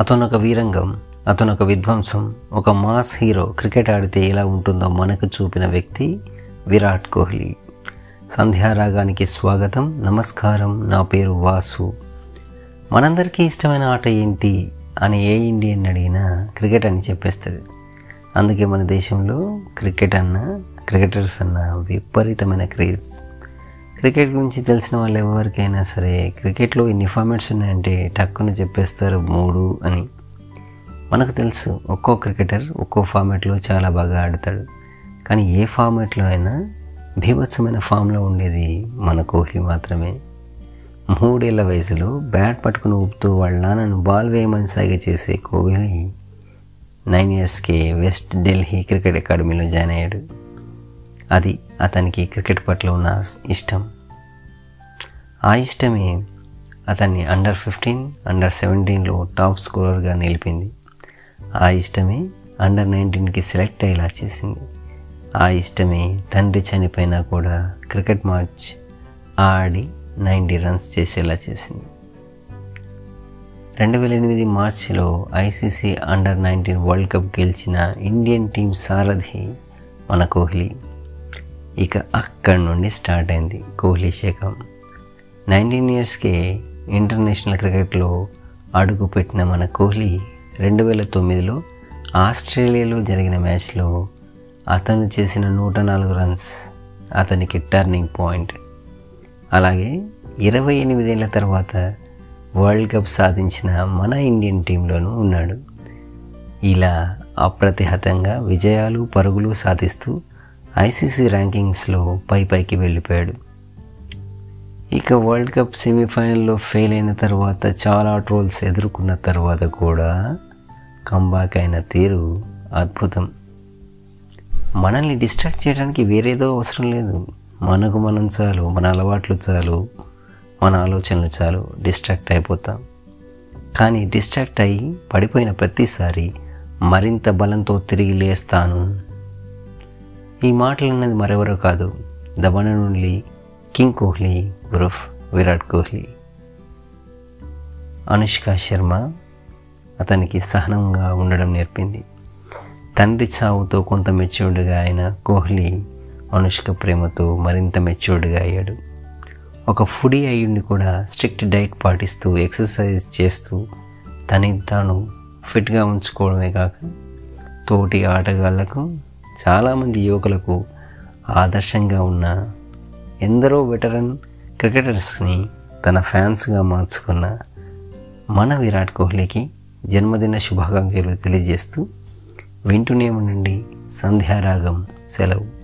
అతనొక వీరంగం అతనొక విధ్వంసం ఒక mass hero cricket ఆడితే ఎలా ఉంటుందో మనకు చూపిన వ్యక్తి విరాట్ కోహ్లీ. సంధ్యారాగానికి స్వాగతం నమస్కారం. నా పేరు వాసు. మనందరికీ ఇష్టమైన ఆట ఏంటి అని ఏ ఇండియన్ అడిగినా క్రికెట్ అని చెప్పేస్తుంది. అందుకే మన దేశంలో క్రికెట్ అన్న క్రికెటర్స్ అన్న విపరీతమైన క్రేజ్. క్రికెట్ గురించి తెలిసిన వాళ్ళు ఎవరికైనా సరే క్రికెట్లో ఇన్ని ఫార్మాట్స్ ఉన్నాయంటే టక్కున చెప్పేస్తారు మూడు అని. మనకు తెలుసు ఒక్కో క్రికెటర్ ఒక్కో ఫార్మాట్లో చాలా బాగా ఆడతాడు. కానీ ఏ ఫార్మాట్లో అయినా భీభత్సమైన ఫామ్లో ఉండేది మన కోహ్లీ మాత్రమే. మూడేళ్ళ వయసులో బ్యాట్ పట్టుకుని ఊపుతూ వాళ్ళ నాన్నను బాల్ వేయమని సాగ చేసే కోహ్లీ నైన్ ఇయర్స్కి వెస్ట్ ఢిల్లీ క్రికెట్ అకాడమీలో జాయిన్ అయ్యాడు. అది అతనికి క్రికెట్ పట్ల ఉన్న ఇష్టం. ఆ ఇష్టమే అతన్ని అండర్ ఫిఫ్టీన్ అండర్ సెవెంటీన్లో టాప్ స్కోరర్గా నిలిపింది. ఆ ఇష్టమే అండర్ నైన్టీన్కి సెలెక్ట్ అయ్యేలా చేసింది. ఆ ఇష్టమే తండ్రి చనిపోయినా కూడా క్రికెట్ మ్యాచ్ ఆడి నైంటీ రన్స్ చేసేలా చేసింది. రెండు వేల ఎనిమిది మార్చిలో ICC under nineteen world cup గెలిచిన ఇండియన్ టీం సారథి మన కోహ్లీ. ఇక అక్కడి నుండి స్టార్ట్ అయింది కోహ్లీ శకం. నైన్టీన్ ఇయర్స్కే ఇంటర్నేషనల్ క్రికెట్లో అడుగుపెట్టిన మన కోహ్లీ రెండు వేల తొమ్మిదిలో ఆస్ట్రేలియాలో జరిగిన మ్యాచ్లో అతను చేసిన నూట నాలుగు రన్స్ అతనికి టర్నింగ్ పాయింట్. అలాగే ఇరవై ఎనిమిదేళ్ళ తర్వాత వరల్డ్ కప్ సాధించిన మన ఇండియన్ టీంలోనూ ఉన్నాడు. ఇలా అప్రతిహతంగా విజయాలు పరుగులు సాధిస్తూ ఐసీసీ ర్యాంకింగ్స్లో పై పైకి వెళ్ళిపోయాడు. ఇక వరల్డ్ కప్ సెమీఫైనల్లో ఫెయిల్ అయిన తర్వాత చాలా ట్రోల్స్ ఎదుర్కొన్న తర్వాత కూడా కంబాక్ అయిన తీరు అద్భుతం. మనల్ని డిస్ట్రాక్ట్ చేయడానికి వేరేదో అవసరం లేదు. మనకు మనం చాలు మన అలవాట్లు చాలు మన ఆలోచనలు చాలు డిస్ట్రాక్ట్ అయిపోతాం. కానీ డిస్ట్రాక్ట్ అయ్యి పడిపోయిన ప్రతిసారి మరింత బలంతో తిరిగి లేస్తాను. ఈ మాటలు అన్నది మరెవరో కాదు. The one and only king Kohli ఉరఫ్ Virat Kohli. Anushka Sharma అతనికి సహనంగా ఉండడం నేర్పింది. తండ్రి చావుతో కొంత మెచ్యూర్డ్గా అయిన కోహ్లీ అనుష్క ప్రేమతో మరింత మెచ్యూర్డ్గా అయ్యాడు. ఒక ఫుడీ అయ్యుండి కూడా స్ట్రిక్ట్ డైట్ పాటిస్తూ ఎక్సర్సైజ్ చేస్తూ తనని తాను ఫిట్గా ఉంచుకోవడమే కాక తోటి ఆటగాళ్ళకు చాలామంది యువకులకు ఆదర్శంగా ఉన్న ఎందరో వెటరన్ క్రికెటర్స్ని తన ఫ్యాన్స్గా మార్చుకున్న మన విరాట్ కోహ్లీకి జన్మదిన శుభాకాంక్షలు తెలియజేస్తూ వింటూనే ఉండండి సంధ్యారాగం సెలవు.